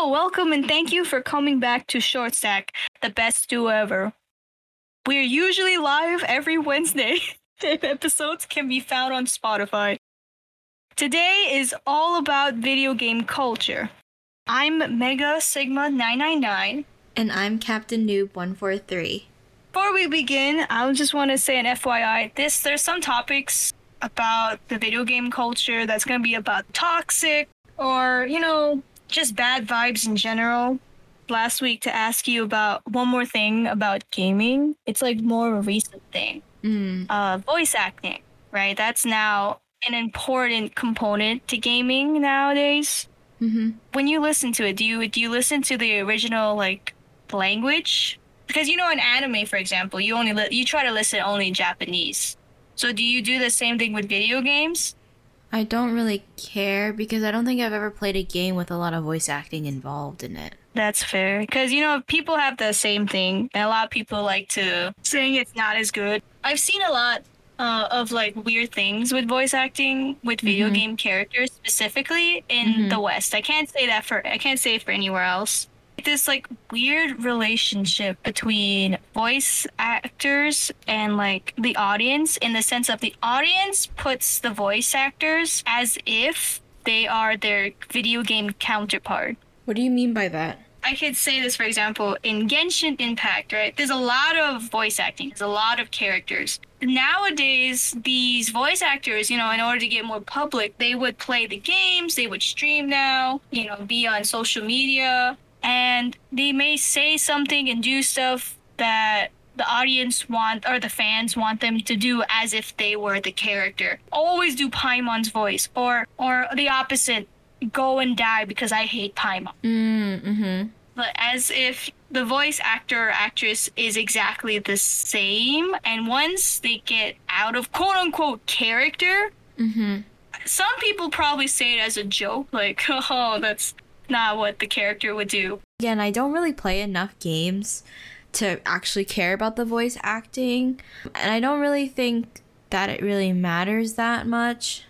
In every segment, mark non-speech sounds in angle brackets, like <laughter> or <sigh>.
Hello, welcome, and thank you for coming back to Short Stack, the best duo ever. We're usually live every Wednesday, <laughs> episodes can be found on Spotify. Today is all about video game culture. I'm Mega Sigma 999. And I'm Captain Noob 143. Before we begin, I just want to say an FYI. This there's some topics about the video game culture that's going to be about toxic or, you know, just bad vibes in general. Last week to ask you about one more thing about gaming. It's like more of a recent thing. Mm. Uh, voice acting, right? That's now an important component to gaming nowadays. hmm When you listen to it, do you do you listen to the original like language? Because you know in anime, for example, you only li- you try to listen only in Japanese. So do you do the same thing with video games? I don't really care because I don't think I've ever played a game with a lot of voice acting involved in it. That's fair. Because, you know, people have the same thing. And a lot of people like to saying it's not as good. I've seen a lot uh, of like weird things with voice acting with video Mhm. game characters specifically in Mhm. the West. I can't say that for, I can't say it for anywhere else. This like weird relationship between voice actors and like the audience in the sense of the audience puts the voice actors as if they are their video game counterpart. What do you mean by that? I could say this, for example, in Genshin Impact, right? There's a lot of voice acting, there's a lot of characters. Nowadays, these voice actors, you know, in order to get more public, they would play the games, they would stream now, you know, be on social media, and they may say something and do stuff that the audience want or the fans want them to do as if they were the character. Always do Paimon's voice or or the opposite, go and die because I hate Paimon Mm, mm-hmm. but as if the voice actor or actress is exactly the same. And once they get out of quote unquote character, Mm-hmm. some people probably say it as a joke, like, <laughs> oh, that's not what the character would do. Again, I don't really play enough games to actually care about the voice acting. And I don't really think that it really matters that much.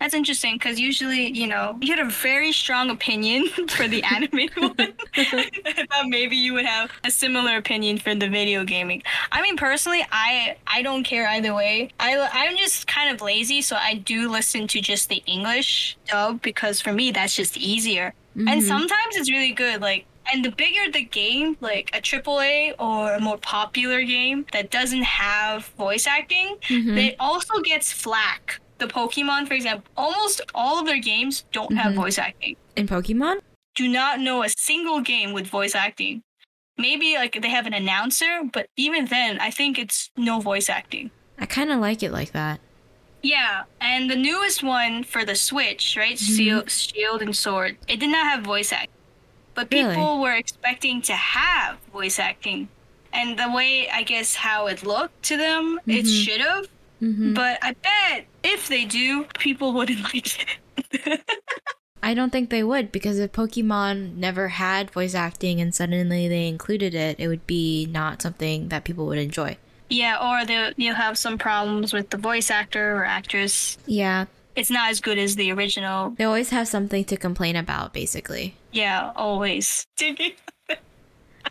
That's interesting because usually, you know, you had a very strong opinion <laughs> for the anime <laughs> one. I thought maybe you would have a similar opinion for the video gaming. I mean, personally, I I don't care either way. I I'm just kind of lazy, so I do listen to just the English dub because for me that's just easier. And Mhm. sometimes it's really good, like. And the bigger the game, like a AAA or a more popular game that doesn't have voice acting, Mhm. it also gets flack. The Pokemon, for example, almost all of their games don't have Mhm. voice acting. In Pokemon? Do not know a single game with voice acting. Maybe like they have an announcer, but even then, I think it's no voice acting. I kind of like it like that. Yeah, and the newest one for the Switch, right? Shield, Shield and Sword, it did not have voice acting. But people Really? were expecting to have voice acting. And the way, I guess, how it looked to them, it Mhm. should have. Mm-hmm. But I bet if they do, people wouldn't <laughs> like it. I don't think they would because if Pokemon never had voice acting and suddenly they included it, it would be not something that people would enjoy. Yeah, or they'll, you'll have some problems with the voice actor or actress. Yeah, It's not as good as the original. they always have something to complain about, basically. Yeah, always. <laughs>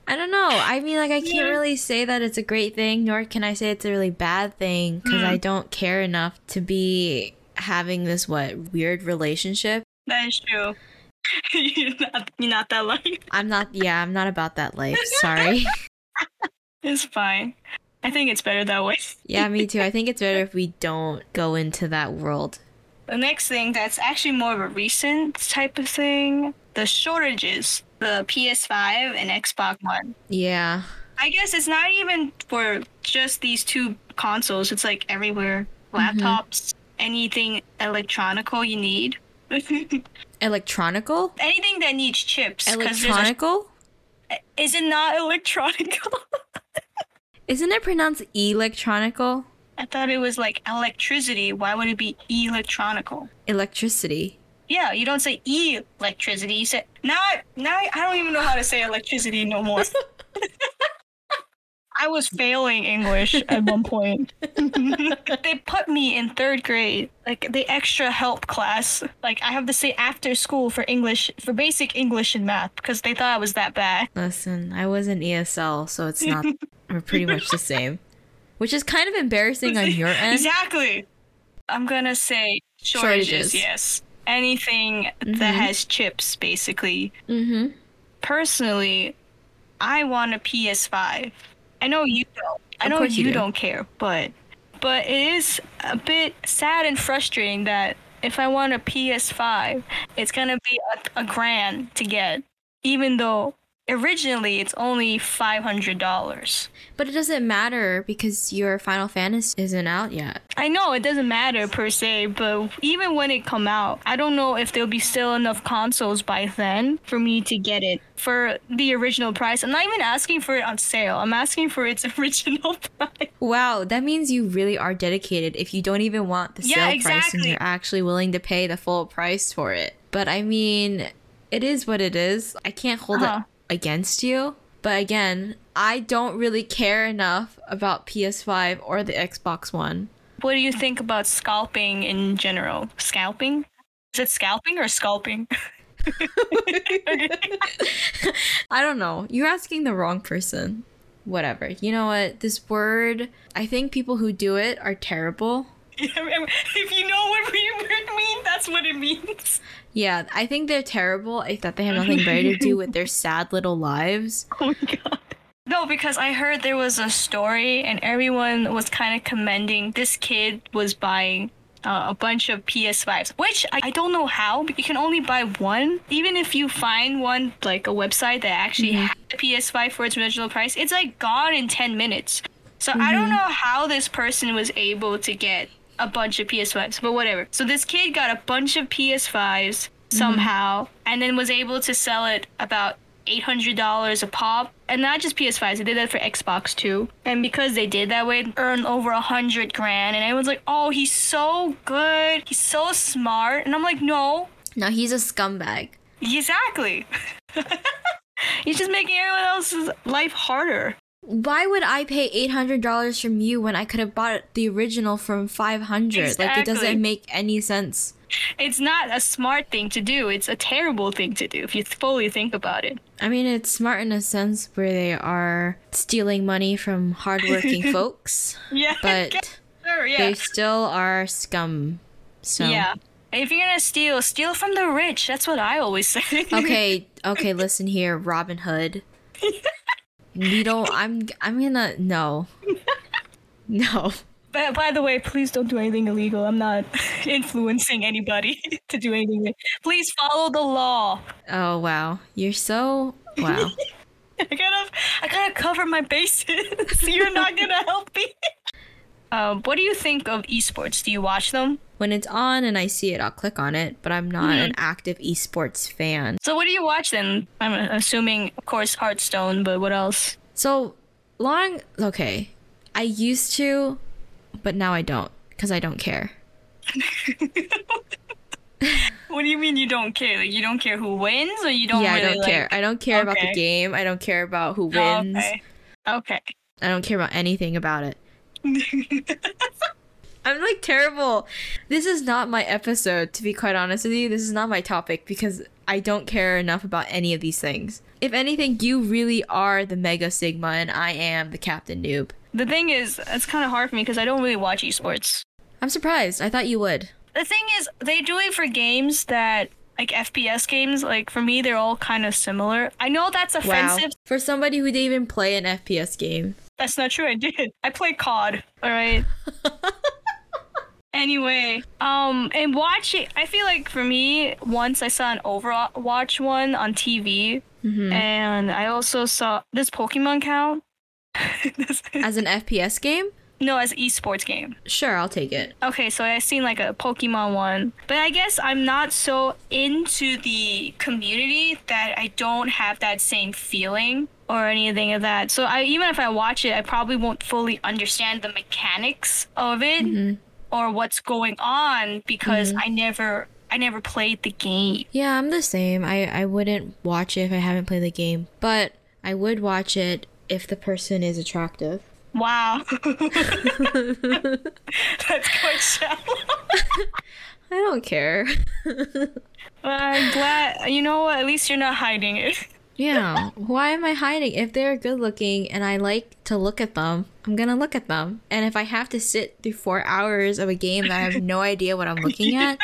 I don't know. I mean, like, I can't Yeah. really say that it's a great thing, nor can I say it's a really bad thing because Mm. I don't care enough to be having this, what, weird relationship. that is true. <laughs> you're, not, you're not that lucky. I'm not, yeah, I'm not about that life. <laughs> Sorry. It's fine. I think it's better that way. yeah, me too. I think it's better if we don't go into that world. The next thing that's actually more of a recent type of thing the shortages, the PS5 and Xbox One. Yeah. I guess it's not even for just these two consoles, it's like everywhere. Mm-hmm. Laptops, anything electronical you need. <laughs> Electronical? anything that needs chips. there's a- Electronical? is it not electronical? <laughs> Isn't it pronounced electronical? I thought it was like electricity. Why would it be electronical? Electricity. Yeah, you don't say e electricity. You say now. I- Now I I don't even know how to say electricity no more. <laughs> I was failing English at one point. <laughs> they put me in third grade, like the extra help class. Like I have to say after school for English, for basic English and math, because they thought I was that bad. Listen, I was in ESL, so it's <laughs> not. we're pretty much the same, which is kind of embarrassing on your end. Exactly. I'm gonna say shortages. Shortages. Yes. Anything Mhm. that has chips, basically. Mm-hmm. Personally, I want a PS5. I know you don't. I know you you, do. don't care, but but it is a bit sad and frustrating that if I want a PS5, it's gonna be a, a grand to get, even though originally it's only five hundred dollars. But it doesn't matter because your Final Fantasy isn't out yet. I know it doesn't matter per se, but even when it come out, I don't know if there'll be still enough consoles by then for me to get it for the original price. I'm not even asking for it on sale. I'm asking for its <laughs> original price. Wow, that means you really are dedicated if you don't even want the Yeah, sale price and you're actually willing to pay the full price for it. But I mean, it is what it is. I can't hold Uh-huh. Against you. But again, I don't really care enough about PS5 or the Xbox One. What do you think about scalping in general? Scalping? Is it scalping or scalping? <laughs> <laughs> I don't know. You're asking the wrong person. Whatever. You know what? This word, I think people who do it are terrible. <laughs> if you know what we mean, that's what it means. Yeah, I think they're terrible. Eh, I thought they have nothing better to do with their sad little lives. <laughs> Oh my god. No, because I heard there was a story and everyone was kind of commending this kid was buying uh, a bunch of PS5s, which I, I don't know how, but you can only buy one. Even if you find one, like a website that actually mm-hmm. has the PS5 for its original price, it's like gone in 10 minutes. So I don't mm-hmm. know how this person was able to get a bunch of PS5s, but whatever. So this kid got a bunch of PS5s somehow and then was able to sell it about $800 a pop. And not just PS5s, they did that for Xbox too. And because they did that way, earned over a hundred grand. And everyone's like, oh, he's so good. He's so smart. And I'm like, no, No, he's a scumbag. exactly. <laughs> he's just making everyone else's life harder. Why would I pay eight hundred dollars from you when I could have bought the original from five hundred? Like it doesn't make any sense. It's not a smart thing to do. It's a terrible thing to do if you fully think about it. I mean, it's smart in a sense where they are stealing money from hardworking <laughs> folks, Yeah. but sure, yeah. they still are scum. So Yeah. If you're gonna steal, steal from the rich. That's what I always say. okay, <laughs> okay. Listen here, Robin Hood. <laughs> We don't. I'm. I'm gonna. No. <laughs> No. But by the way, please don't do anything illegal. I'm not <laughs> influencing anybody <laughs> to do anything. Please follow the law. Oh wow, you're so wow. I gotta, I gotta cover my bases. You're not gonna help me. Um, what do you think of esports? Do you watch them? when it's on and I see it, I'll click on it. But I'm not an active esports fan. So what do you watch then? I'm assuming, of course, Hearthstone. But what else? So long. Okay, I used to, but now I don't because I don't care. <laughs> What do you mean you don't care? Like you don't care who wins, or you don't yeah, really I don't like... care. I don't care about the game. I don't care about who Oh, wins. okay. Okay. I don't care about anything about it. <laughs> I'm like terrible. This is not my episode, to be quite honest with you. This is not my topic because I don't care enough about any of these things. If anything, you really are the Mega Sigma and I am the Captain Noob. The thing is, it's kind of hard for me because I don't really watch esports. I'm surprised. I thought you would. The thing is, they do it for games that, like FPS games, like for me, they're all kind of similar. I know that's Wow. offensive. For somebody who didn't even play an FPS game. That's not true. I did. I play COD. All right. <laughs> anyway, um, and watching, I feel like for me, once I saw an Overwatch one on TV, Mhm. and I also saw this Pokemon count. <laughs> As an FPS game? no, as an esports game. Sure, I'll take it. Okay, so I seen like a Pokemon one, but I guess I'm not so into the community that I don't have that same feeling or anything of that. So I even if I watch it, I probably won't fully understand the mechanics of it Mhm. or what's going on because I never I never played the game. Yeah, I'm the same. I, I wouldn't watch it if I haven't played the game, but I would watch it if the person is attractive. Wow. <laughs> <laughs> That's quite shallow. <laughs> I don't care. I'm glad. You know what? At least you're not hiding it. Yeah. Why am I hiding? If they're good looking and I like to look at them, I'm gonna look at them. And if I have to sit through four hours of a game that I have no idea what I'm looking <laughs> at,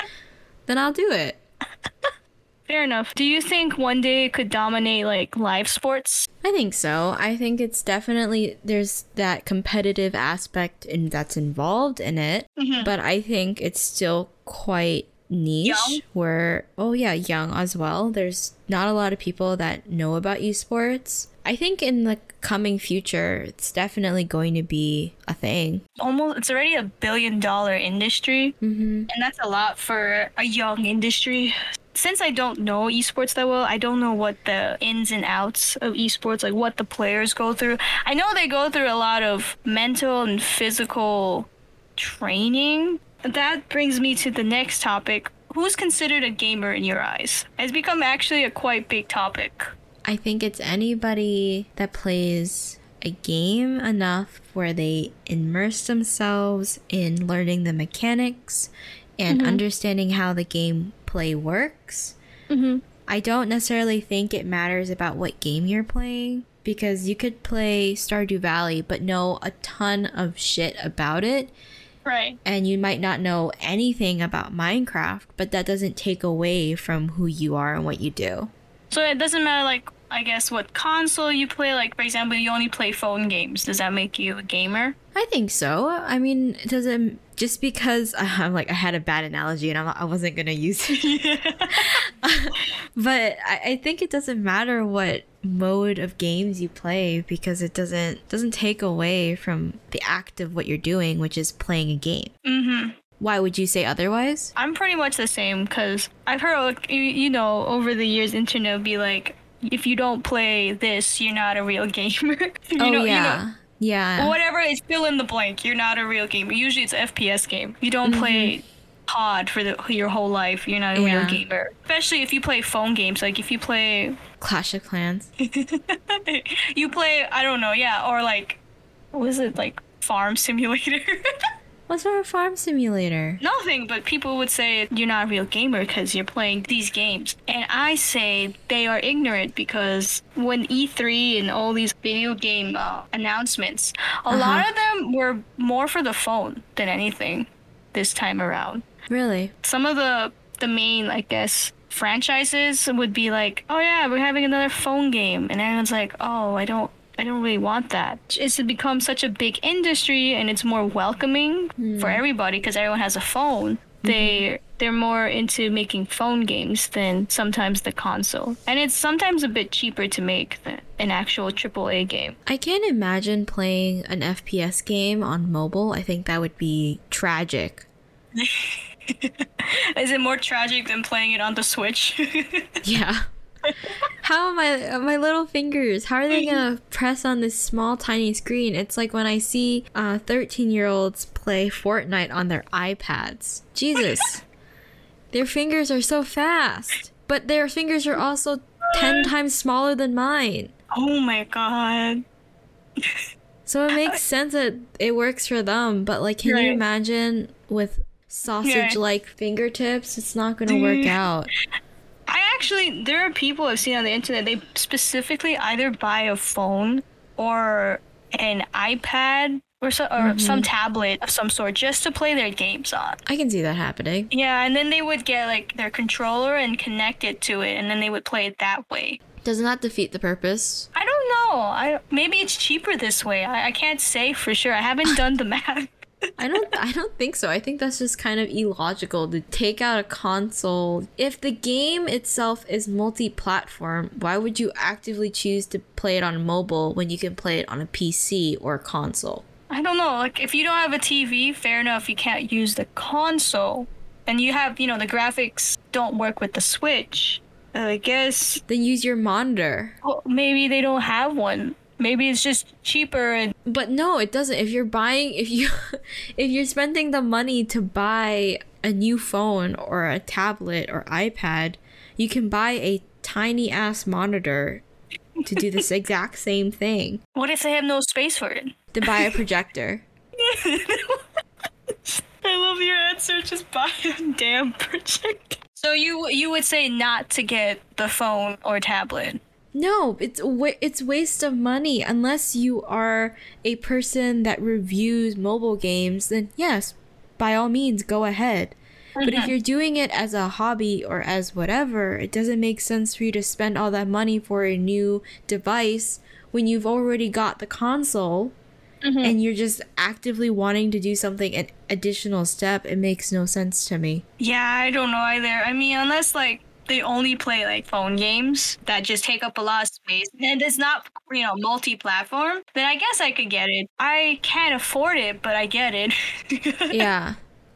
then I'll do it. Fair enough. Do you think one day it could dominate like live sports? I think so. I think it's definitely there's that competitive aspect and that's involved in it, Mhm. but I think it's still quite niche Young? where oh yeah, young as well. There's not a lot of people that know about esports. I think in the coming future, it's definitely going to be a thing. Almost, it's already a billion dollar industry, Mhm. and that's a lot for a young industry. Since I don't know esports that well, I don't know what the ins and outs of esports, like what the players go through. I know they go through a lot of mental and physical training. That brings me to the next topic. Who's considered a gamer in your eyes? It's become actually a quite big topic. I think it's anybody that plays a game enough where they immerse themselves in learning the mechanics and understanding how the gameplay works. Mm-hmm. I don't necessarily think it matters about what game you're playing because you could play Stardew Valley but know a ton of shit about it Right. and you might not know anything about Minecraft, but that doesn't take away from who you are and what you do. So it doesn't matter, like, I guess, what console you play. Like, for example, you only play phone games. Does that make you a gamer? I think so. I mean, it doesn't just because <laughs> I'm like I had a bad analogy and I'm, I wasn't gonna use it, <laughs> <laughs> but I, I think it doesn't matter what mode of games you play because it doesn't doesn't take away from the act of what you're doing, which is playing a game. mm-hmm. Why would you say otherwise? I'm pretty much the same because I've heard, you, you know, over the years, internet will be like, if you don't play this, you're not a real <laughs> gamer. <laughs> you oh know, yeah, You know, yeah. whatever is fill in the blank. You're not a real gamer. Usually it's an FPS game. You don't play COD for the, your whole life. You're not a Yeah. real gamer. Especially if you play phone games. Like if you play Clash of Clans. <laughs> you play I don't know, yeah, or like was it like farm simulator? <laughs> What's our farm simulator? Nothing, but people would say you're not a real gamer because you're playing these games. And I say they are ignorant because when E3 and all these video game uh, announcements, a lot Uh-huh. of them were more for the phone than anything this time around. Really? Some of the the main, I guess, franchises would be like, "Oh yeah, we're having another phone game," and everyone's like, "Oh, I don't." I don't really want that. It's become such a big industry and it's more welcoming for hmm. everybody because everyone has a phone. Mm-hmm. They they're more into making phone games than sometimes the console. And it's sometimes a bit cheaper to make than an actual AAA game. I can't imagine playing an FPS game on mobile. I think that would be tragic. <laughs> <laughs> Is it more tragic than playing it on the Switch? <laughs> Yeah. How am I my little fingers? How are they gonna <laughs> press on this small tiny screen? It's like when I see uh, thirteen year olds play Fortnite on their iPads. Jesus, their fingers are so fast, but their fingers are also ten times smaller than mine. oh my god. So it makes sense that it works for them, but like, can you imagine with sausage like fingertips? It's not gonna mm-hmm. work out. I actually, there are people I've seen on the internet. They specifically either buy a phone or an iPad or so, or some mm-hmm. tablet of some sort just to play their games on. I can see that happening. Yeah, and then they would get like their controller and connect it to it, and then they would play it that way. Doesn't that defeat the purpose? I don't know. I maybe it's cheaper this way. I, I can't say for sure. I haven't done the <laughs> math. I don't I don't think so. I think that's just kind of illogical to take out a console. If the game itself is multi-platform, why would you actively choose to play it on mobile when you can play it on a PC or a console? I don't know. Like, if you don't have a TV, fair enough, you can't use the console. And you have, you know, the graphics don't work with the Switch. I guess Then use your monitor. well, maybe they don't have one. Maybe it's just cheaper and But no, it doesn't. If you're buying if you <laughs> if you're spending the money to buy a new phone or a tablet or iPad, you can buy a tiny ass monitor to do this <laughs> exact same thing. What if they have no space for it? To buy a <laughs> projector. I love your answer. Just buy a damn projector. So you you would say not to get the phone or tablet. No, it's it's waste of money unless you are a person that reviews mobile games. Then yes, by all means, go ahead. But if mm-hmm. you're doing it as a hobby or as whatever, it doesn't make sense for you to spend all that money for a new device when you've already got the console mm-hmm. and you're just actively wanting to do something an additional step. It makes no sense to me. Yeah, I don't know either. I mean, unless like they only play like phone games that just take up a lot of space and it's not you know multi-platform, then I guess I could get it. I can't afford it, but I get it. <laughs> Yeah.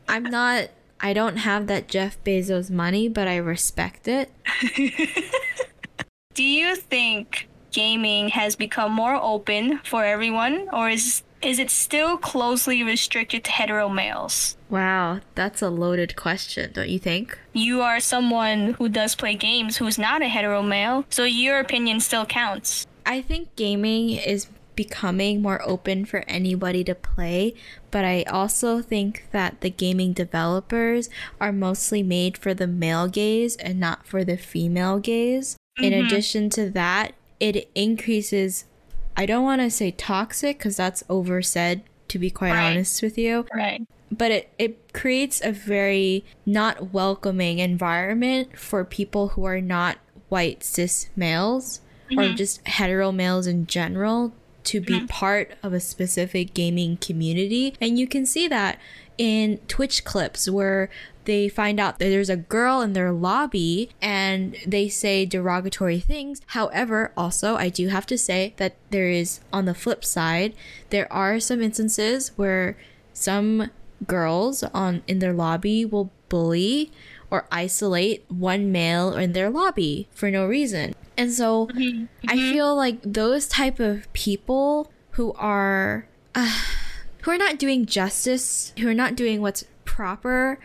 I'm not I don't have that Jeff Bezos money, but I respect it. <laughs> Do you think gaming has become more open for everyone, or is is it still closely restricted to hetero males? Wow, that's a loaded question, don't you think? You are someone who does play games who's not a hetero male, so your opinion still counts. I think gaming is becoming more open for anybody to play, but I also think that the gaming developers are mostly made for the male gaze and not for the female gaze. In mm-hmm. addition to that, it increases I don't want to say toxic because that's oversaid to be quite Right. honest with you, Right. but it, it creates a very not welcoming environment for people who are not white cis males or mm-hmm. just hetero males in general to be mm-hmm. part of a specific gaming community and you can see that in twitch clips where they find out that there's a girl in their lobby and they say derogatory things. However also i do have to say that there is on the flip side there are some instances where some girls on in their lobby will bully or isolate one male in their lobby for no reason. And so I feel like those type of people who are uh, who are not doing justice, who are not doing what's proper,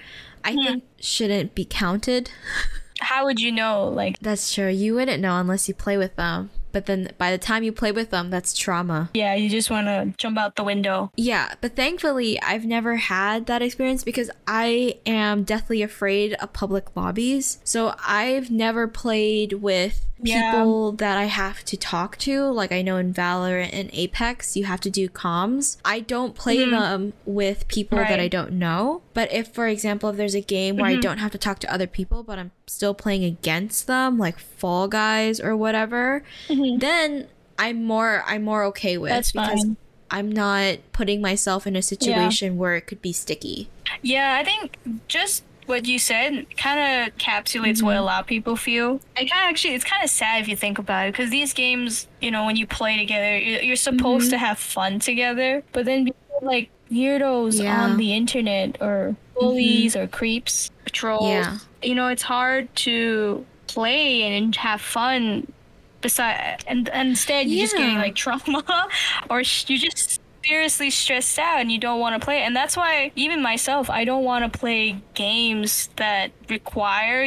I hmm. think shouldn't be counted. <laughs> How would you know? Like, That's true. You wouldn't know unless you play with them. But then by the time you play with them, that's trauma. yeah, you just want to jump out the window. Yeah, but thankfully, I've never had that experience because I am deathly afraid of public lobbies. So I've never played with Yeah. people that I have to talk to. Like I know in Valorant and Apex, you have to do comms. I don't play mm-hmm. them with people that I don't know. But if, for example, if there's a game where I mm-hmm. don't have to talk to other people, but I'm still playing against them, like Fall Guys or whatever, Mm-hmm. then I'm more I'm more okay with That's because fine. I'm not putting myself in a situation where it could be sticky. Yeah, I think just what you said kind of encapsulates what a mm-hmm. lot of people feel. And kind of actually, it's kind of sad if you think about it, because these games, you know, when you play together, you're, you're supposed to mm-hmm. have fun together, but then people like weirdos Yeah. on the internet or bullies or creeps, trolls. Yeah. You know, it's hard to play and have fun. Beside and, and instead you're just getting like trauma, <laughs> or sh- you just seriously stressed out and you don't want to play. And that's why even myself, I don't want to play games that require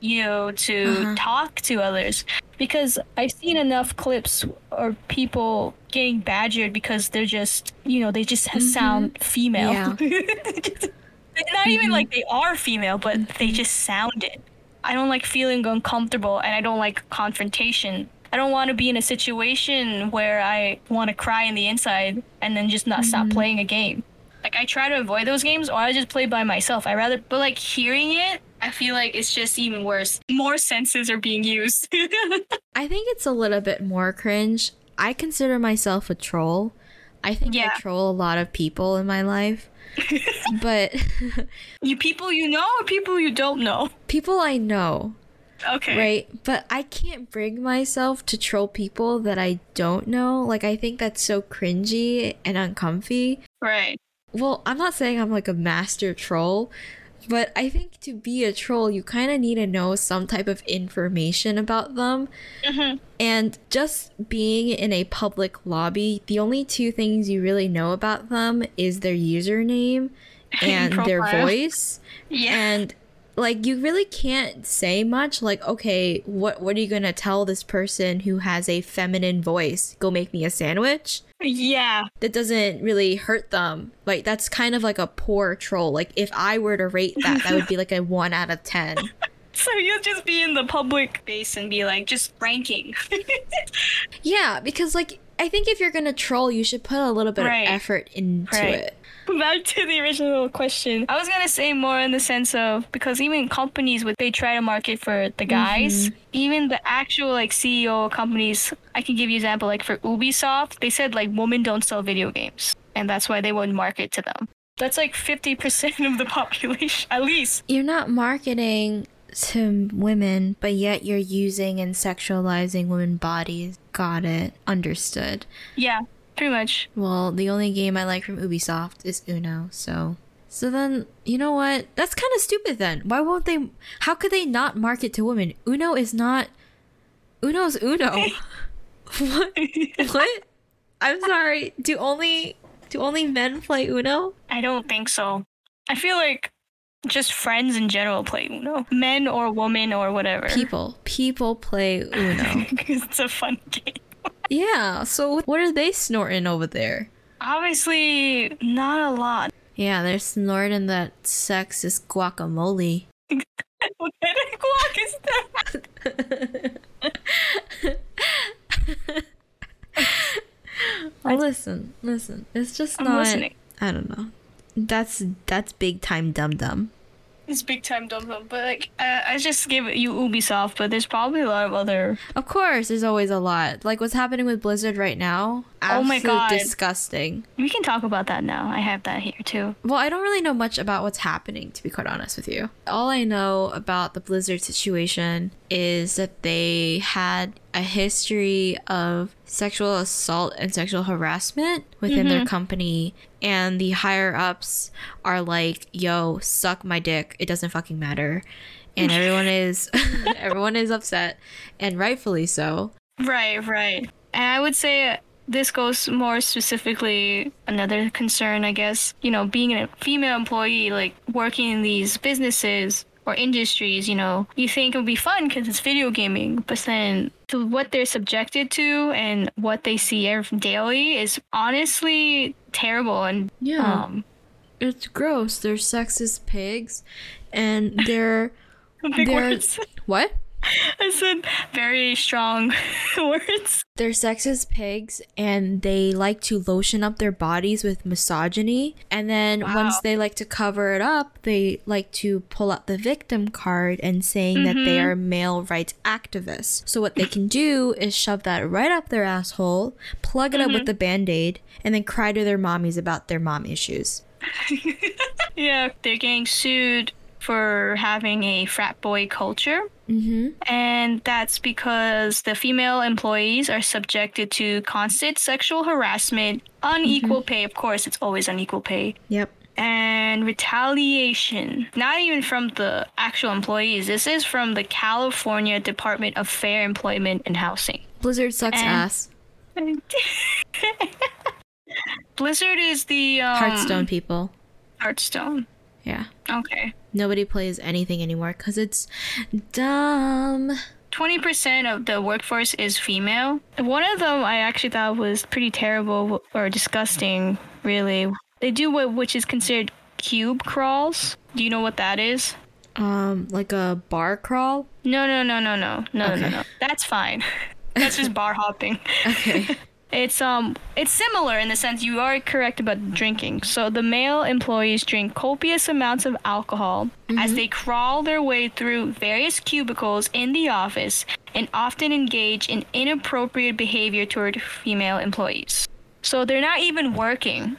you to Uh-huh. talk to others because I've seen enough clips or people getting badgered because they're just you know they just mm-hmm. sound female. Yeah. <laughs> Not even mm-hmm. like they are female, but they mm-hmm. just sound it. I don't like feeling uncomfortable and I don't like confrontation. I don't want to be in a situation where I want to cry in the inside and then just not stop mm-hmm. playing a game. Like I try to avoid those games or I just play by myself. I rather but like hearing it, I feel like it's just even worse. More senses are being used. <laughs> I think it's a little bit more cringe. I consider myself a troll. I think Yeah. I troll a lot of people in my life. <laughs> but <laughs> you people you know or people you don't know. people I know, Okay. right? But I can't bring myself to troll people that I don't know. Like I think that's so cringy and uncomfy. Right. well, I'm not saying I'm like a master troll, but I think to be a troll, you kind of need to know some type of information about them. Mhm. And just being in a public lobby, the only two things you really know about them is their username <laughs> and their voice. <laughs> Yeah. And like you really can't say much like okay what what are you gonna tell this person who has a feminine voice go make me a sandwich Yeah. that doesn't really hurt them like that's kind of like a poor troll like if i were to rate that that would be like a <laughs> 1 out of 10 So you'll just be in the public space and be like just ranking. <laughs> yeah because like i think if you're gonna troll you should put a little bit Right. of effort into Right. it <laughs> Back to the original question. I was gonna say more in the sense of because even companies would they try to market for the guys, mm-hmm. even the actual like CEO companies. I can give you an example like for Ubisoft, they said like women don't sell video games, and that's why they wouldn't market to them. That's like fifty percent of the <laughs> population, at least. you're not marketing to women, but yet you're using and sexualizing women bodies. Got it. Understood. Yeah, pretty much. Well, the only game I like from Ubisoft is Uno, so so then you know what? That's kind of stupid then. Why won't they how could they not market to women? Uno is not Uno's Uno. <laughs> what? What? I'm sorry. Do only do only men play Uno? I don't think so. I feel like just friends in general play Uno, men or women or whatever. People. People play Uno. because <laughs> it's a fun game. Yeah, so what are they snorting over there? Obviously, not a lot. Yeah, they're snorting that sexist guacamole. <laughs> What kind of guac is that? <laughs> Listen, listen. It's just I'm not. listening. I don't know. That's that's big time dum dum. It's big time dumb dum, but like uh, I just gave you Ubisoft, but there's probably a lot of other. Of course, there's always a lot. Like what's happening with Blizzard right now. Oh my God. disgusting. We can talk about that now. I have that here too. Well, I don't really know much about what's happening, to be quite honest with you. All I know about the Blizzard situation is that they had a history of sexual assault and sexual harassment within their mm-hmm. company, and the higher ups are like, yo, suck my dick. It doesn't fucking matter. And <laughs> everyone is <laughs> everyone is upset, and rightfully so. Right, right. And I would say this goes more specifically another concern, I guess. You know, being a female employee, like working in these businesses or industries, you know, you think it would be fun because it's video gaming, but then to what they're subjected to and what they see every daily is honestly terrible and Yeah. um It's gross. They're sexist pigs, and they're <laughs> they're words. what? <laughs> I said very strong <laughs> words. They're sexist pigs and they like to lotion up their bodies with misogyny. And then Wow. once they like to cover it up, they like to pull out the victim card and saying that they mm-hmm. are male rights activists. So what they can do is shove that right up their asshole, plug it up with mm-hmm. the band aid, and then cry to their mommies about their mom issues. <laughs> Yeah, they're getting sued for having a frat boy culture. Mm-hmm. And that's because the female employees are subjected to constant sexual harassment, unequal pay, of course, it's always unequal pay, Yep. and retaliation. Not even from the actual employees, this is from the California Department of Fair Employment and Housing. Blizzard sucks And- ass. <laughs> Blizzard is the um, Hearthstone people. Hearthstone. Yeah. Okay. Nobody plays anything anymore because it's dumb. 20% of the workforce is female. One of them I actually thought was pretty terrible or disgusting, really. They do what which is considered cube crawls. Do you know what that is? Um, like a bar crawl. No, no, no, no, no. No, no, Okay. no. That's fine. <laughs> That's just <laughs> bar hopping. Okay. <laughs> It's um it's similar in the sense you are correct about drinking. So the male employees drink copious amounts of alcohol as they crawl their way through various cubicles in the office and often engage in inappropriate behavior toward female employees. So they're not even working.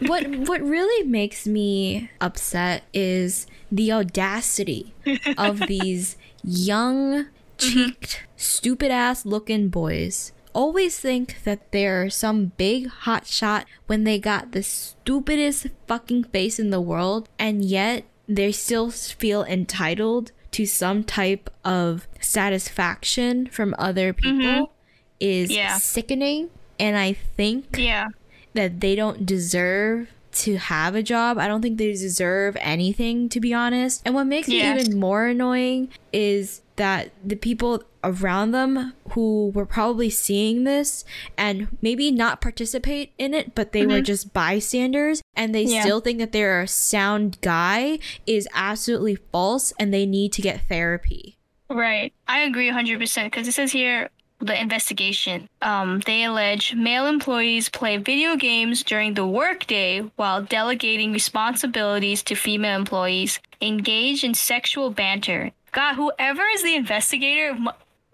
what what really makes me upset is the audacity of <laughs> these young, cheeked, stupid ass looking boys. Always think that they're some big hot shot when they got the stupidest fucking face in the world, and yet they still feel entitled to some type of satisfaction from other mm-hmm. people is Yeah. sickening. And I think Yeah. that they don't deserve to have a job. I don't think they deserve anything, to be honest. And what makes Yeah. it even more annoying is that the people around them who were probably seeing this and maybe not participate in it, but they were just bystanders and they Yeah. still think that they're a sound guy is absolutely false and they need to get therapy. Right. I agree 100% because it says here the investigation. Um, they allege male employees play video games during the workday while delegating responsibilities to female employees, engage in sexual banter. God, whoever is the investigator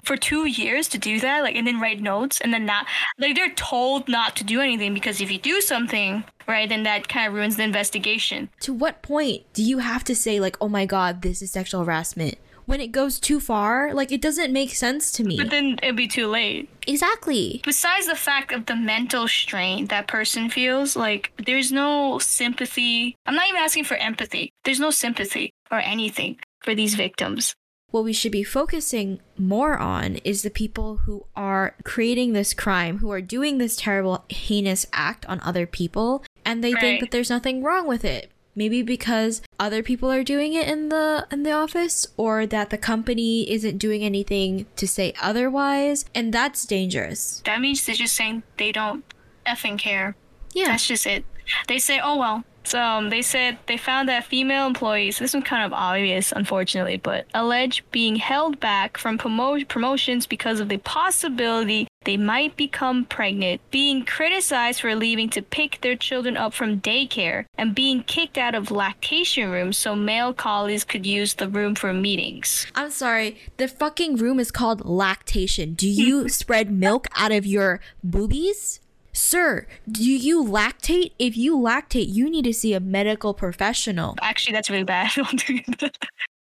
for two years to do that, like, and then write notes, and then not, like, they're told not to do anything because if you do something, right, then that kind of ruins the investigation. To what point do you have to say like, "Oh my god, this is sexual harassment"? When it goes too far, like it doesn't make sense to me. But then it'd be too late. exactly. besides the fact of the mental strain that person feels like there's no sympathy i'm not even asking for empathy there's no sympathy or anything for these victims what we should be focusing more on is the people who are creating this crime, who are doing this terrible, heinous act on other people, and they Right. think that there's nothing wrong with it. Maybe because other people are doing it in the in the office or that the company isn't doing anything to say otherwise, and that's dangerous. that means they're just saying they don't effing care Yeah. that's just it they say oh well so um, they said they found that female employees this one's kind of obvious unfortunately but allege being held back from promo- promotions because of the possibility they might become pregnant being criticized for leaving to pick their children up from daycare and being kicked out of lactation rooms so male colleagues could use the room for meetings I'm sorry, the fucking room is called lactation. Do you <laughs> spread milk out of your boobies? Sir, do you lactate? If you lactate, you need to see a medical professional. actually that's really bad <laughs> Don't do that.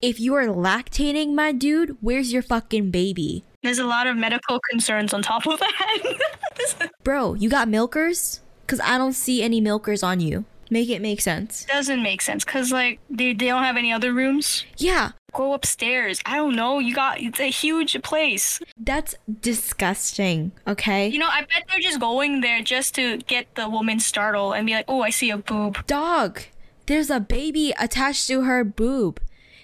If you are lactating, my dude, where's your fucking baby? there's a lot of medical concerns on top of that <laughs> Bro, you got milkers? Because I don't see any milkers on you. Make it make sense. doesn't make sense because like they, they don't have any other rooms Yeah, go upstairs i don't know you got it's a huge place that's disgusting, okay? you know i bet they're just going there just to get the woman startled and be like oh i see a boob dog. There's a baby attached to her boob.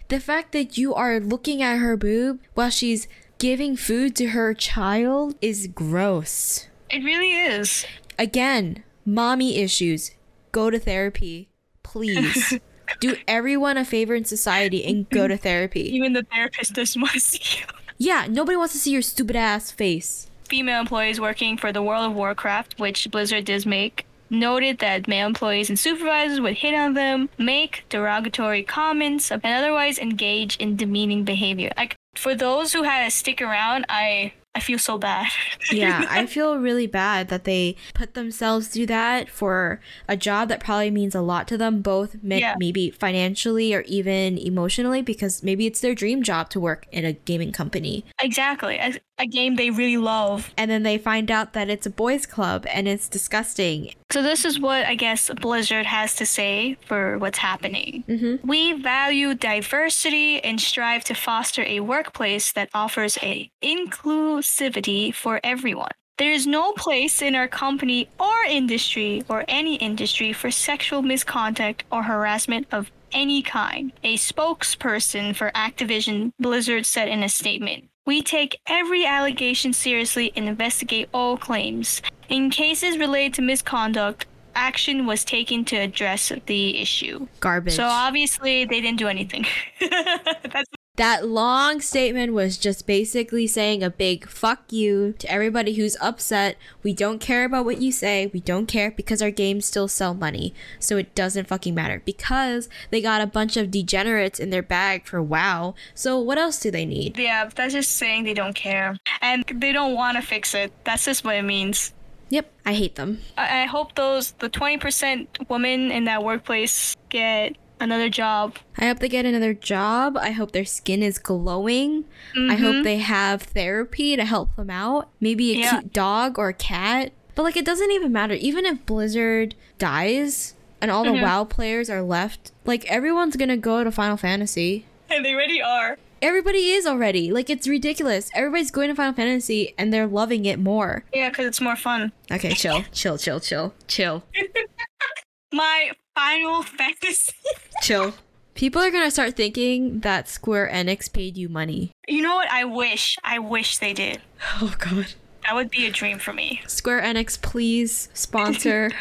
The fact that you are looking at her boob while she's giving food to her child is gross. it really is Again, mommy issues. Go to therapy. Please. <laughs> Do everyone a favor in society and go to therapy. <laughs> even the therapist doesn't want to see you Yeah, nobody wants to see your stupid ass face. female employees working for the world of warcraft which blizzard does make noted that male employees and supervisors would hit on them make derogatory comments and otherwise engage in demeaning behavior like for those who had to stick around i i feel so bad Yeah, I <laughs> feel really bad that they put themselves through that for a job that probably means a lot to them, both ma- Yeah. maybe financially or even emotionally, because maybe it's their dream job to work in a gaming company. exactly a game they really love And then they find out that it's a boys' club and it's disgusting. So this is what I guess Blizzard has to say for what's happening. Mm-hmm. We value diversity and strive to foster a workplace that offers a inclusivity for everyone. There is no place in our company or industry or any industry for sexual misconduct or harassment of any kind. A spokesperson for Activision Blizzard said in a statement. We take every allegation seriously and investigate all claims. In cases related to misconduct, action was taken to address the issue. Garbage. So obviously they didn't do anything. <laughs> That's that long statement was just basically saying a big fuck you to everybody who's upset. We don't care about what you say. We don't care because our games still sell money. So it doesn't fucking matter because they got a bunch of degenerates in their bag for WoW. So what else do they need? yeah, that's just saying they don't care and they don't want to fix it. That's just what it means. Yep, I hate them. I, I hope those the twenty percent women in that workplace get another job. I hope they get another job. I hope their skin is glowing. I hope mm-hmm. they have therapy to help them out. Maybe a Yeah. cute dog or a cat. But like it doesn't even matter. Even if Blizzard dies and all the mm-hmm. WoW players are left, like everyone's going to go to Final Fantasy. And they already are. Everybody is already. Like it's ridiculous. Everybody's going to Final Fantasy and they're loving it more. Yeah, because it's more fun. Okay, chill. <laughs> chill, chill, chill. Chill. <laughs> my Final Fantasy. <laughs> Chill. People are gonna start thinking that Square Enix paid you money. You know what? I wish. I wish they did. <laughs> Oh god. That would be a dream for me. Square Enix, please sponsor. <laughs>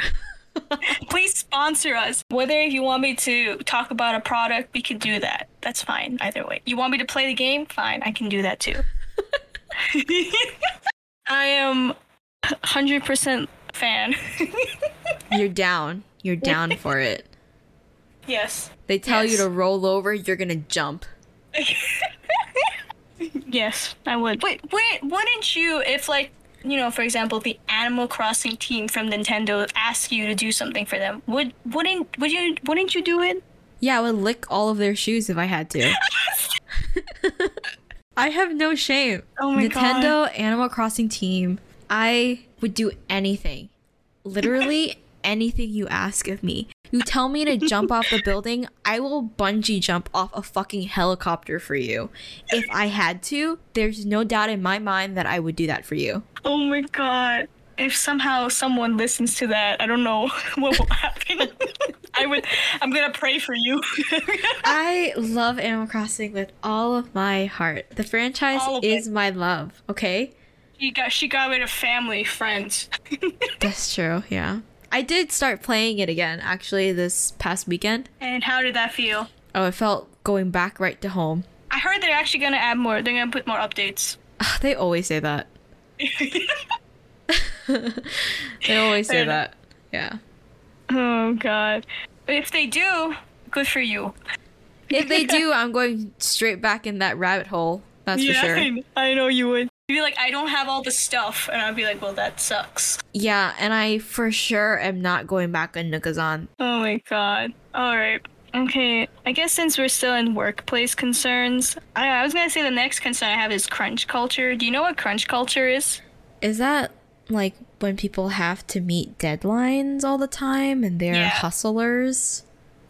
Please sponsor us. Whether if you want me to talk about a product, we could do that. That's fine. Either way. You want me to play the game? Fine. I can do that too. I am 100% fan. You're down. You're down <laughs> for it. yes. They tell you to roll over, you're gonna jump. <laughs> Yes, I would. Wait, wait, wouldn't you, if like, you know, for example, the Animal Crossing team from Nintendo asked you to do something for them, would wouldn't would you wouldn't you do it? Yeah, I would lick all of their shoes if I had to. <laughs> I have no shame. Oh my Nintendo Animal Crossing team, I would do anything. Literally anything you ask of me. You tell me to jump off the building, I will bungee jump off a fucking helicopter for you. If I had to, there's no doubt in my mind that I would do that for you. Oh my god. If somehow someone listens to that, I don't know <laughs> what will happen. I would I'm gonna pray for you. <laughs> I love Animal Crossing with all of my heart. The franchise is it. my love, okay? she got she got rid of family, friends. <laughs> That's true, yeah. I did start playing it again actually this past weekend. and how did that feel? Oh, it felt going back right to home. I heard they're actually gonna add more. They're gonna put more updates. Ah, they always say that. <laughs> They always say that. Yeah. Oh god. If they do, good for you. If they do, <laughs> I'm going straight back in that rabbit hole. That's for sure. I know you would. You'd be like, I don't have all the stuff, and I'd be like, well, that sucks. Yeah, and I for sure am not going back on Nukazan. Oh my god. All right. Okay. I guess since we're still in workplace concerns, I, I was gonna say the next concern I have is crunch culture. Do you know what crunch culture is? Is that like when people have to meet deadlines all the time and they're Yeah. hustlers?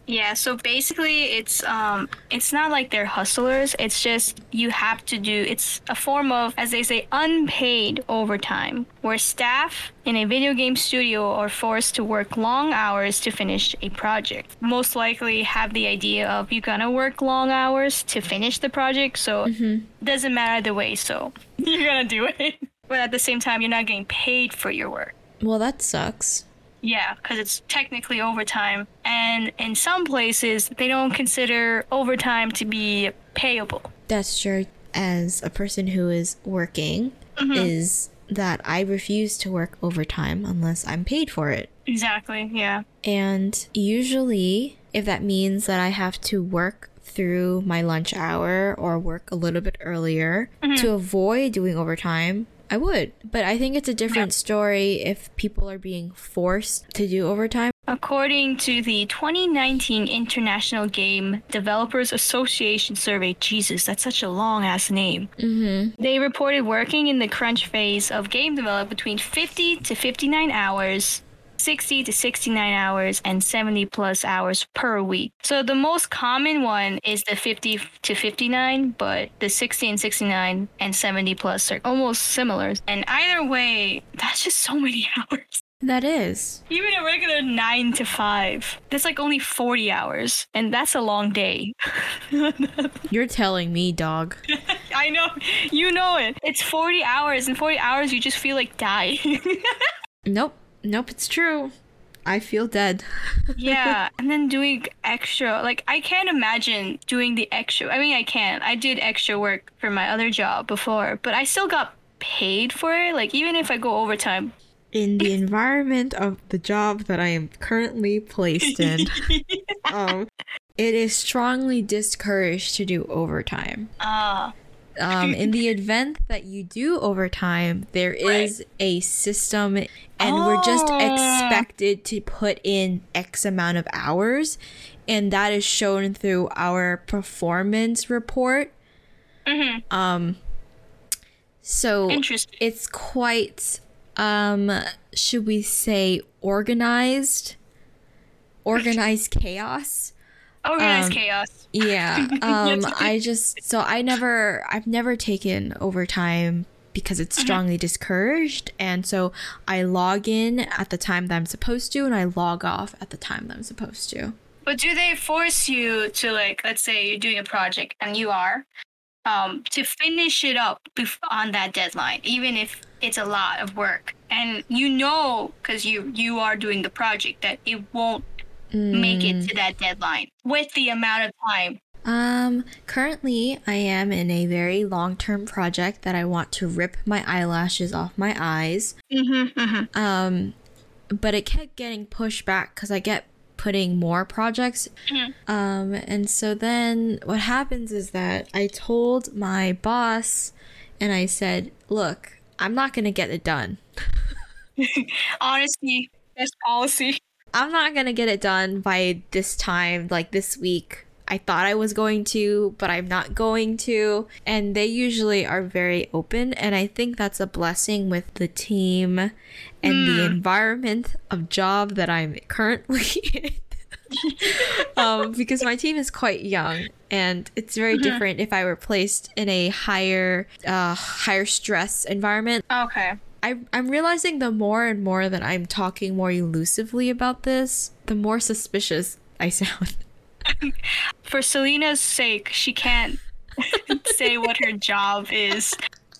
Yeah, so basically it's um it's not like they're hustlers, it's just you have to do it's a form of as they say unpaid overtime where staff in a video game studio are forced to work long hours to finish a project. Most likely have the idea of you're gonna work long hours to finish the project, so it doesn't matter the way, so <laughs> you're gonna do it. But at the same time you're not getting paid for your work. Well, that sucks. Yeah, because it's technically overtime. And in some places, they don't consider overtime to be payable. That's true. As a person who is working, mm-hmm. is that I refuse to work overtime unless I'm paid for it. Exactly, yeah. And usually, if that means that I have to work through my lunch hour or work a little bit earlier mm-hmm. to avoid doing overtime, I would. But I think it's a different story if people are being forced to do overtime. According to the 2019 International Game Developers Association survey, Jesus, that's such a long ass name. Mm-hmm. They reported working in the crunch phase of game development between 50 to 59 hours, 60 to 69 hours, and 70 plus hours per week. So the most common one is the 50 to 59, but the 60 and 69 and 70 plus are almost similar. And either way, that's just so many <laughs> hours. That is. Even a regular 9 to 5, that's like only 40 hours, and that's a long day. <laughs> You're telling me, dog. <laughs> I know. You know it. It's 40 hours. and 40 hours, you just feel like dying. Nope. Nope, it's true. I feel dead. <laughs> yeah. And then doing extra. Like, I can't imagine doing the extra. I mean, I can. I did extra work for my other job before, but I still got paid for it. Like, even if I go overtime. in the <laughs> environment of the job that I am currently placed in, <laughs> um, it is strongly discouraged to do overtime. Ah. Um, in the <laughs> event that you do overtime, there is a system, and we're just Oh. expected to put in X amount of hours, and that is shown through our performance report. hmm Um, so Interesting. it's quite um should we say organized organized chaos Organized um, chaos. yeah <laughs> um i just so i never i've never taken overtime because it's strongly discouraged. And so I log in at the time that I'm supposed to, and I log off at the time that I'm supposed to. But do they force you to like, let's say you're doing a project and you are, um, to finish it up on that deadline, even if it's a lot of work, and you know because you you are doing the project that it won't make it to that deadline with the amount of time. Um, currently, I am in a very long term project that I want to rip my eyelashes off my eyes. Mm-hmm, mm-hmm. Um, but it kept getting pushed back because I get putting more projects. Mhm. Um, and so then what happens is that I told my boss and I said, look, I'm not going to get it done. <laughs> <laughs> Honestly, best policy. I'm not going to get it done by this time, like this week. I thought I was going to, but I'm not going to. And they usually are very open. And I think that's a blessing with the team and the environment of job that I'm currently <laughs> in. um, because my team is quite young and it's very different if I were placed in a higher uh, higher stress environment. Okay. I, I'm realizing the more and more that I'm talking more elusively about this, the more suspicious I sound. <laughs> For Selena's sake, she can't <laughs> say what her job is.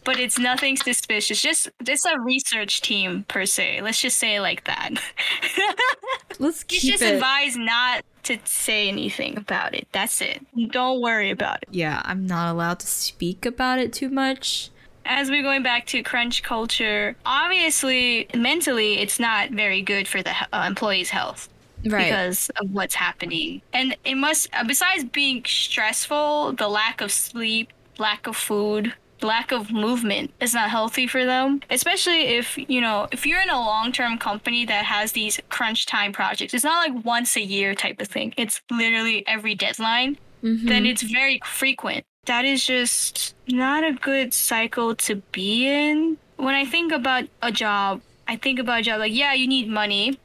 But it's nothing suspicious. Just it's a research team per se. Let's just say it like that. <laughs> Let's She's keep just it. advised not to say anything about it. That's it. Don't worry about it. yeah, I'm not allowed to speak about it too much. As we're going back to crunch culture, obviously mentally it's not very good for the uh, employee's health. Right. because of what's happening. And it must, uh, besides being stressful, the lack of sleep, lack of food, lack of movement is not healthy for them. Especially if, you know, if you're in a long term company that has these crunch time projects, it's not like once a year type of thing, it's literally every deadline, Mhm. then it's very frequent. That is just not a good cycle to be in. When I think about a job, I think about a job like, yeah, you need money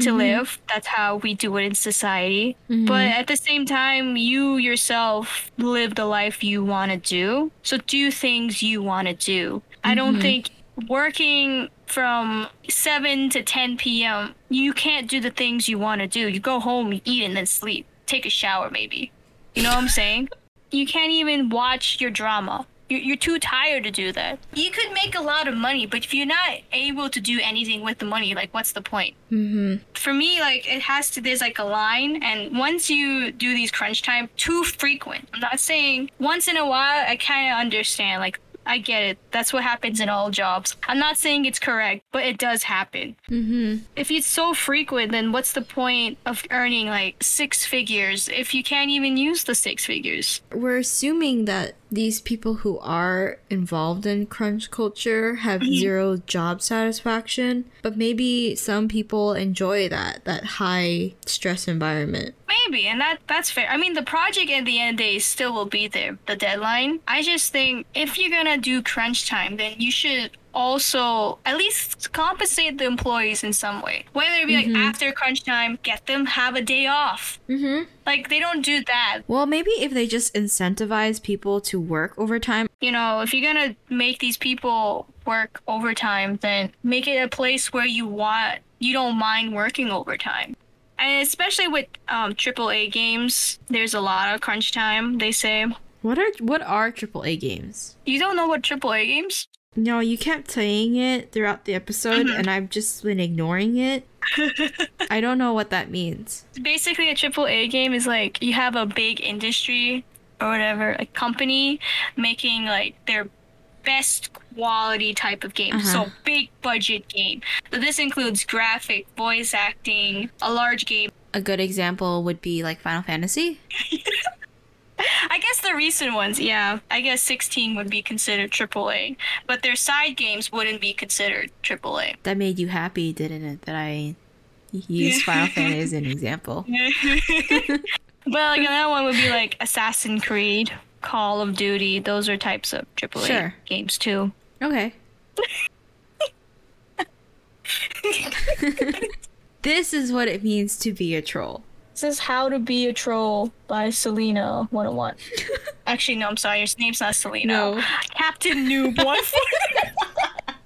to Mhm. live. That's how we do it in society. Mhm. But at the same time, you yourself live the life you want to do. So do things you want to do. I don't Mhm. think working from 7 to 10 p.m., you can't do the things you want to do. You go home, you eat, and then sleep. Take a shower, maybe. You know what I'm saying? You can't even watch your drama. You're, you're too tired to do that. You could make a lot of money, but if you're not able to do anything with the money, like, what's the point? Mhm. for me like it has to there's like a line and once you do these crunch time too frequent i'm not saying once in a while i kind of understand like i get it. That's what happens in all jobs. I'm not saying it's correct but it does happen. Mhm. if it's so frequent then what's the point of earning like six figures if you can't even use the six figures? We're assuming that these people who are involved in crunch culture have Mm-hmm. zero job satisfaction, but maybe some people enjoy that that high stress environment. Maybe, and that that's fair. I mean, the project at the end of the day still will be there, the deadline. I just think if you're gonna do crunch time, then you should also at least compensate the employees in some way. Whether it be like after crunch time, get them have a day off. Mhm. Like they don't do that. Well, maybe if they just incentivize people to work overtime. You know, if you're gonna make these people work overtime, then make it a place where you want you don't mind working overtime. And especially with um, AAA games, there's a lot of crunch time. They say What are what are AAA games? You don't know what AAA games? No, you kept saying it throughout the episode, Mhm. and I've just been ignoring it. <laughs> I don't know what that means. Basically, a triple A game is like you have a big industry or whatever, a company making like their best quality type of game. Uh-huh. So, big budget game. So, this includes graphic, voice acting, a large game. A good example would be like Final Fantasy. <laughs> I guess the recent ones, yeah. I guess 16 would be considered AAA, but their side games wouldn't be considered AAA. That made you happy, didn't it? That I used Final Fantasy as an <laughs> example. But like another one would be like Assassin's Creed, Call of Duty. Those are types of AAA Sure. games too. Okay. <laughs> <laughs> this is what it means to be a troll. This is How to Be a Troll by Selena 101. <laughs> Actually, no, I'm sorry. Your name's not Selena. No. Captain Noob 141. <laughs>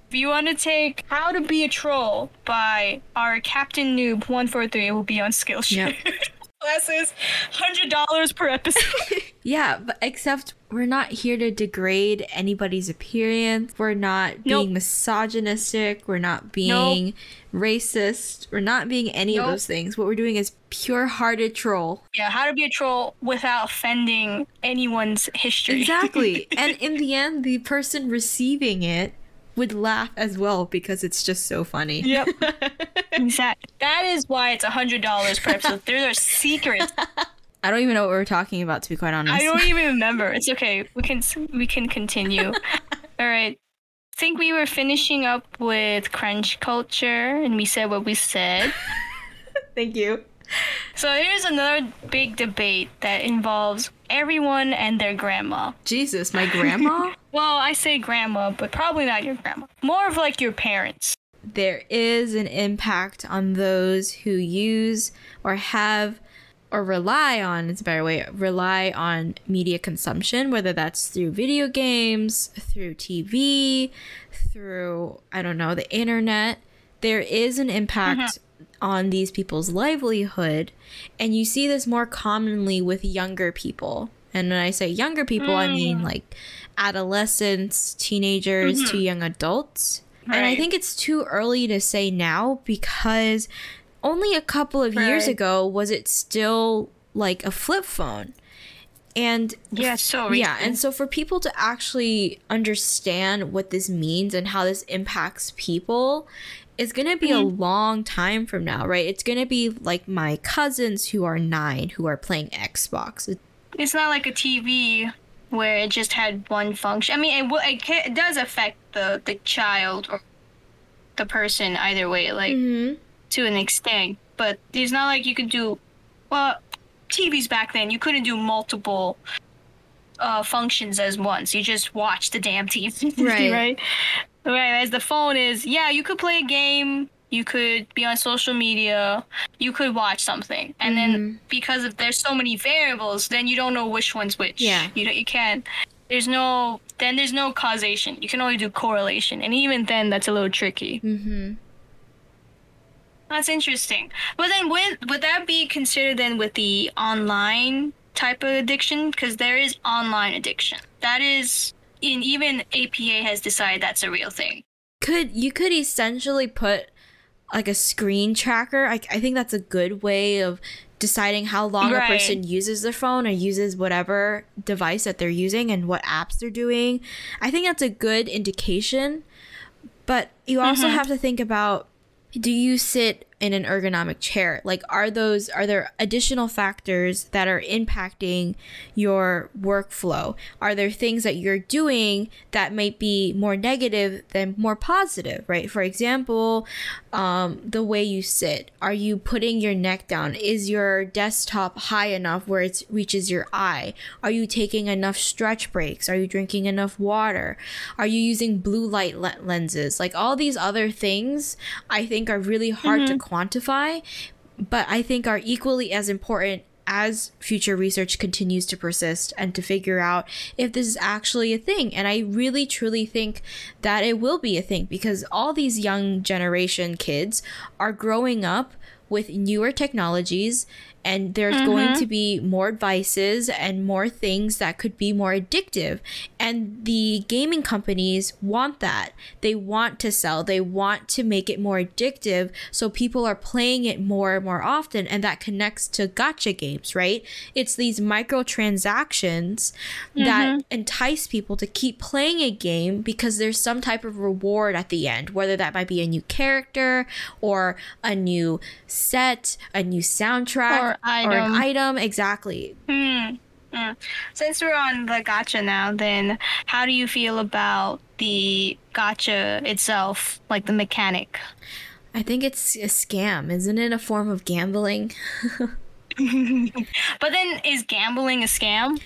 If you want to take How to Be a Troll by our Captain Noob 143, it will be on Skillshare. Yep. <laughs> Classes, $100 per episode. <laughs> Yeah, but except we're not here to degrade anybody's appearance. We're not being Nope. misogynistic. We're not being racist. We're not being any of those things. What we're doing is pure-hearted troll. yeah, How to Be a Troll without offending anyone's history. Exactly. <laughs> and in the end, the person receiving it would laugh as well because it's just so funny. Yep. <laughs> exactly. That is why it's $100 per episode. There's are secrets. <laughs> I don't even know what we were talking about, to be quite honest. I don't <laughs> even remember. It's okay. We can we can continue. All right. I think we were finishing up with crunch culture, and we said what we said. Thank you. <laughs> So here's another big debate that involves everyone and their grandma. Jesus, my grandma? <laughs> Well, I say grandma, but probably not your grandma. More of like your parents. there is an impact on those who use or have or rely on it's a better way rely on media consumption whether that's through video games through tv through i don't know the internet there is an impact mm-hmm. On these people's livelihood and you see this more commonly with younger people. And when i say younger people i mean mm. like adolescents teenagers to mm-hmm. young adults. And I think it's too early to say now because only a couple of years ago was it still like a flip phone. And Yeah, so yeah, and so for people to actually understand what this means and how this impacts people, it's going to be a Mm-hmm. long time from now, right? It's going to be like my cousins who are 9 who are playing Xbox. It's not like a TV where it just had one function. I mean, it, it, it does affect the, the child or the person either way, like to an extent. But it's not like you could do, well, TVs back then, you couldn't do multiple uh, functions as once. You just watch the damn TV. <laughs> Right. right? Whereas the phone is, yeah, you could play a game, you could be on social media, you could watch something, and Mm-hmm. then because of there's so many variables, then you don't know which one's which. Yeah. you don't, you can't. There's no then there's no causation. You can only do correlation, and even then, that's a little tricky. Mm-hmm. That's interesting. But then, would would that be considered then with the online type of addiction? Because there is online addiction. That is, in even APA has decided that's a real thing. could you could essentially put like a screen tracker. I, I think that's a good way of deciding how long a person uses their phone or uses whatever device that they're using and what apps they're doing. I think that's a good indication but you also mm-hmm. have to think about do you sit in an ergonomic chair? Like are those are there additional factors that are impacting your workflow? Are there things that you're doing that might be more negative than more positive right? For example um, the way you sit. Are you putting your neck down? Is your desktop high enough where it reaches your eye? Are you taking enough stretch breaks? Are you drinking enough water? Are you using blue light le- lenses? Like all these other things i think are really hard to quantify but i think are equally as important as future research continues to persist and to figure out if this is actually a thing. And I really truly think that it will be a thing because all these young generation kids are growing up with newer technologies and there's going mm-hmm. to be more devices and more things that could be more addictive. And the gaming companies want that. They want to sell. They want to make it more addictive so people are playing it more and more often. And that connects to gacha games right? It's these microtransactions that mm-hmm. entice people to keep playing a game because there's some type of reward at the end whether that might be a new character or a new set a new soundtrack Or or an item. item exactly Hmm. Hmm. Since we're on the gacha now, then how do you feel about the gacha itself, like the mechanic? i think it's a scam isn't it a form of gambling <laughs> <laughs> But then, is gambling a scam?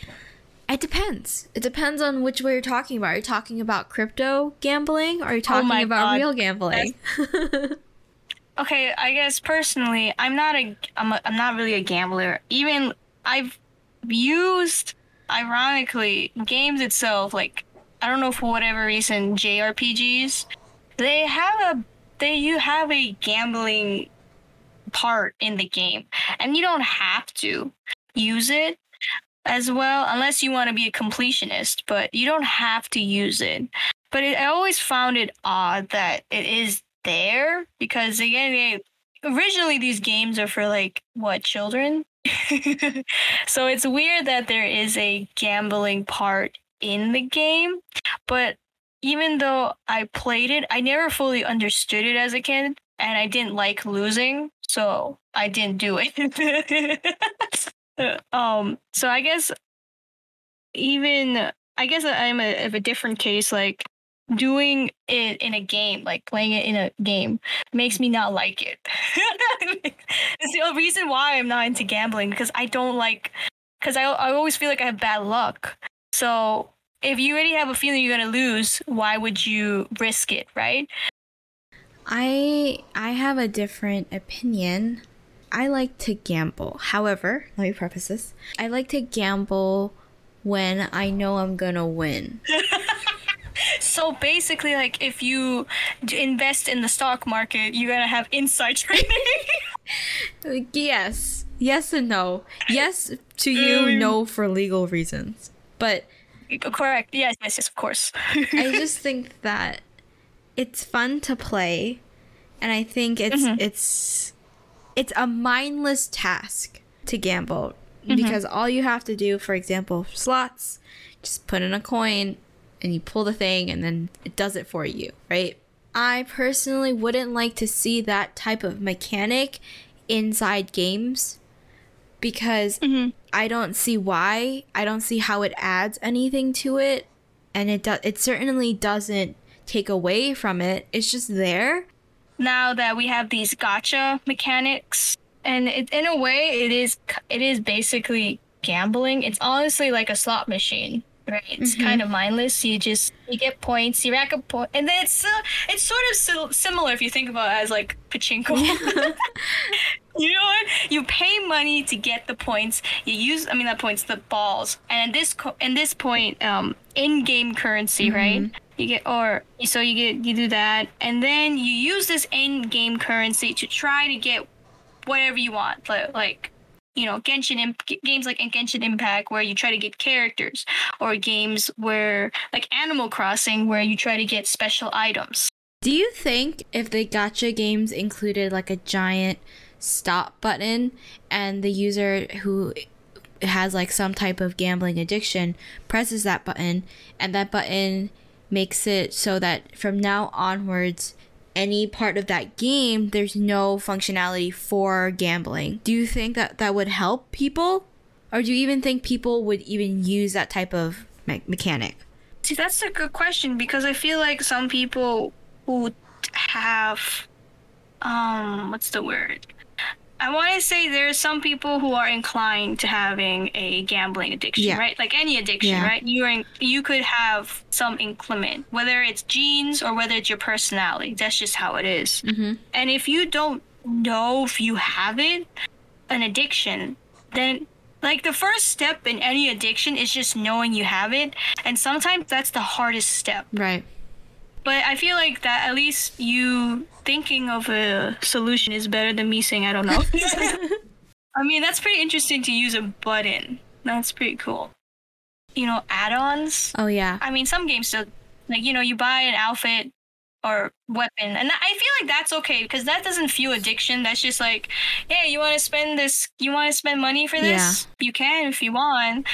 It depends. It depends on which way you're talking about. Are you talking about crypto gambling or are you talking my about God. real gambling? <laughs> Okay, I guess personally, I'm not a, I'm, a, I'm not really a gambler. Even I've used, ironically, games itself. Like I don't know for whatever reason, JRPGs. they have a they you have a gambling part in the game and you don't have to use it as well unless you want to be a completionist but you don't have to use it but it, i always found it odd that it is there? Because again originally these games are for like what children? <laughs> So it's weird that there is a gambling part in the game but even though i played it i never fully understood it as a kid and i didn't like losing so i didn't do it. <laughs> Um so i guess even i guess i'm a, of a different case like doing it in a game like playing it in a game makes me not like it <laughs> it's the reason why i'm not into gambling because i don't like because I, I always feel like i have bad luck so if you already have a feeling you're going to lose why would you risk it right I I have a different opinion. I like to gamble. However, let me preface this. I like to gamble when I know I'm gonna win. <laughs> so basically, like if you invest in the stock market, you're gonna have inside <laughs> trading. yes, yes and no. Yes to you, no for legal reasons. But correct. Yes, yes, yes, of course. <laughs> I just think that it's fun to play, and I think it's mm-hmm. it's it's a mindless task to gamble mm-hmm. because all you have to do, for example, slots, just put in a coin and you pull the thing and then it does it for you, right? I personally wouldn't like to see that type of mechanic inside games because mm-hmm. I don't see why. I don't see how it adds anything to it and it does it certainly doesn't take away from it. It's just there now that we have these gacha mechanics and it, in a way it is it is basically gambling it's honestly like a slot machine right? It's mm-hmm. kind of mindless. You just you get points you rack up points and then it's uh, it's sort of si- similar if you think about it as like pachinko. <laughs> You know what? You pay money to get the points. You use i mean not points the balls. And at this co- in this point um in-game currency mm-hmm. right? You get or so you get you do that. And then you use this in-game currency to try to get whatever you want. Like, like you know genshin Imp- games like genshin impact where you try to get characters or games where like animal crossing where you try to get special items. Do you think if the gacha games included like a giant stop button and the user who has like some type of gambling addiction presses that button and that button makes it so that from now onwards, any part of that game, there's no functionality for gambling. Do you think that that would help people? Or do you even think people would even use that type of me- mechanic? See, that's a good question because I feel like some people who have, um, what's the word? I want to say there's some people who are inclined to having a gambling addiction, yeah. right? Like any addiction, yeah. right? You are you could have some inclement, whether it's genes or whether it's your personality. That's just how it is. Mm-hmm. And if you don't know if you have it, an addiction, then like the first step in any addiction is just knowing you have it, and sometimes that's the hardest step. Right. But I feel like that at least you thinking of a solution is better than me saying I don't know. <laughs> <laughs> I mean, that's pretty interesting to use a button. That's pretty cool. You know, add-ons. Oh yeah. I mean, some games still like you know you buy an outfit or weapon, and I feel like that's okay because that doesn't feel addiction. That's just like, hey, you want to spend this? You want to spend money for this? Yeah. You can if you want,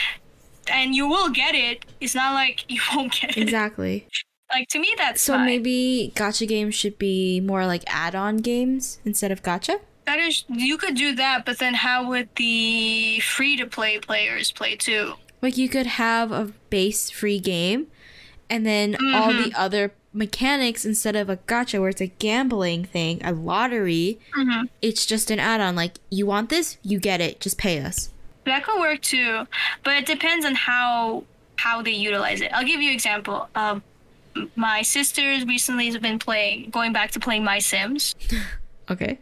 and you will get it. It's not like <laughs> you won't get it. Exactly. Like to me, that's so fine. maybe gacha games should be more like add-on games instead of gacha. That is, you could do that, but then how would the free-to-play players play too? Like you could have a base free game, and then mm-hmm. all the other mechanics instead of a gacha where it's a gambling thing, a lottery. Mm-hmm. It's just an add-on. Like you want this, you get it. Just pay us. That could work too, but it depends on how how they utilize it. I'll give you an example. Um, my sisters recently have been playing, going back to playing My Sims. <laughs> okay.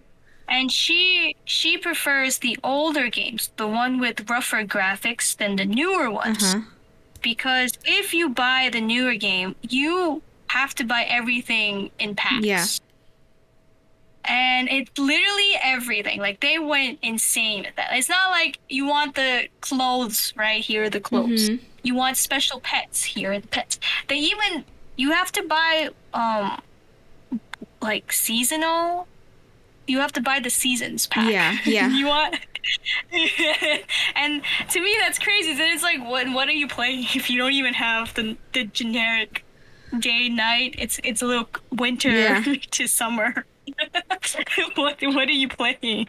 And she she prefers the older games, the one with rougher graphics than the newer ones. Uh-huh. Because if you buy the newer game, you have to buy everything in packs. Yeah. And it's literally everything. Like they went insane with that. It's not like you want the clothes right here, are the clothes. Mhm. You want special pets here, the pets. They even you have to buy um like seasonal. You have to buy the seasons pack. Yeah, yeah. <laughs> you want. <laughs> and to me, that's crazy. Then it's like, what what are you playing <laughs> if you don't even have the the generic day night? It's it's a little winter Yeah. to summer. what what are you playing?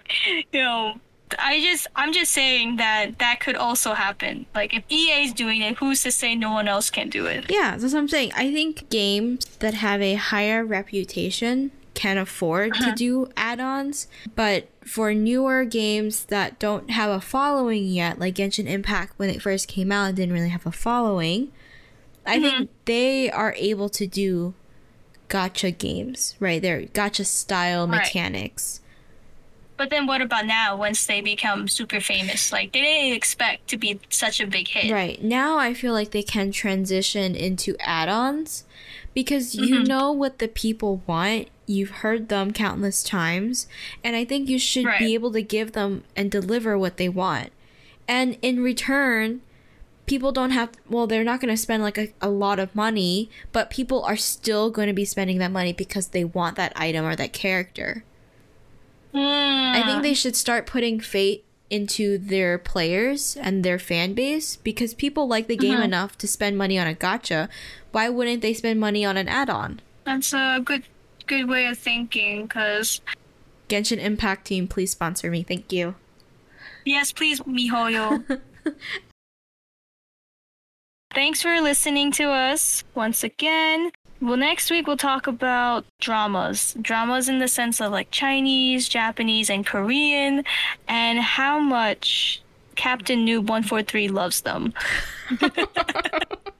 You know. I just I'm just saying that that could also happen. Like if EA is doing it, who's to say no one else can do it? Yeah, that's what I'm saying. I think games that have a higher reputation can afford to uh-huh. do add ons, but for newer games that don't have a following yet, like Genshin Impact when it first came out didn't really have a following, I mm-hmm. think they are able to do gacha games, right? They're gacha style Right. mechanics. But then what about now once they become super famous? Like they didn't expect to be such a big hit. Right. Now I feel like they can transition into add ons because you Mhm. know what the people want. You've heard them countless times. And I think you should Right. be able to give them and deliver what they want. And in return, people don't have, well, they're not going to spend like a, a lot of money, but people are still going to be spending that money because they want that item or that character. I think they should start putting fate into their players and their fan base because people like the game Mhm. enough to spend money on a gacha. Why wouldn't they spend money on an add-on? that's a good good way of thinking. Because Genshin Impact team, please sponsor me. Thank you. yes, please, Mihoyo. <laughs> Thanks for listening to us once again. Well, next week we'll talk about dramas. Dramas in the sense of like Chinese, Japanese, and Korean, and how much Captain Noob 143 loves them. <laughs> <laughs>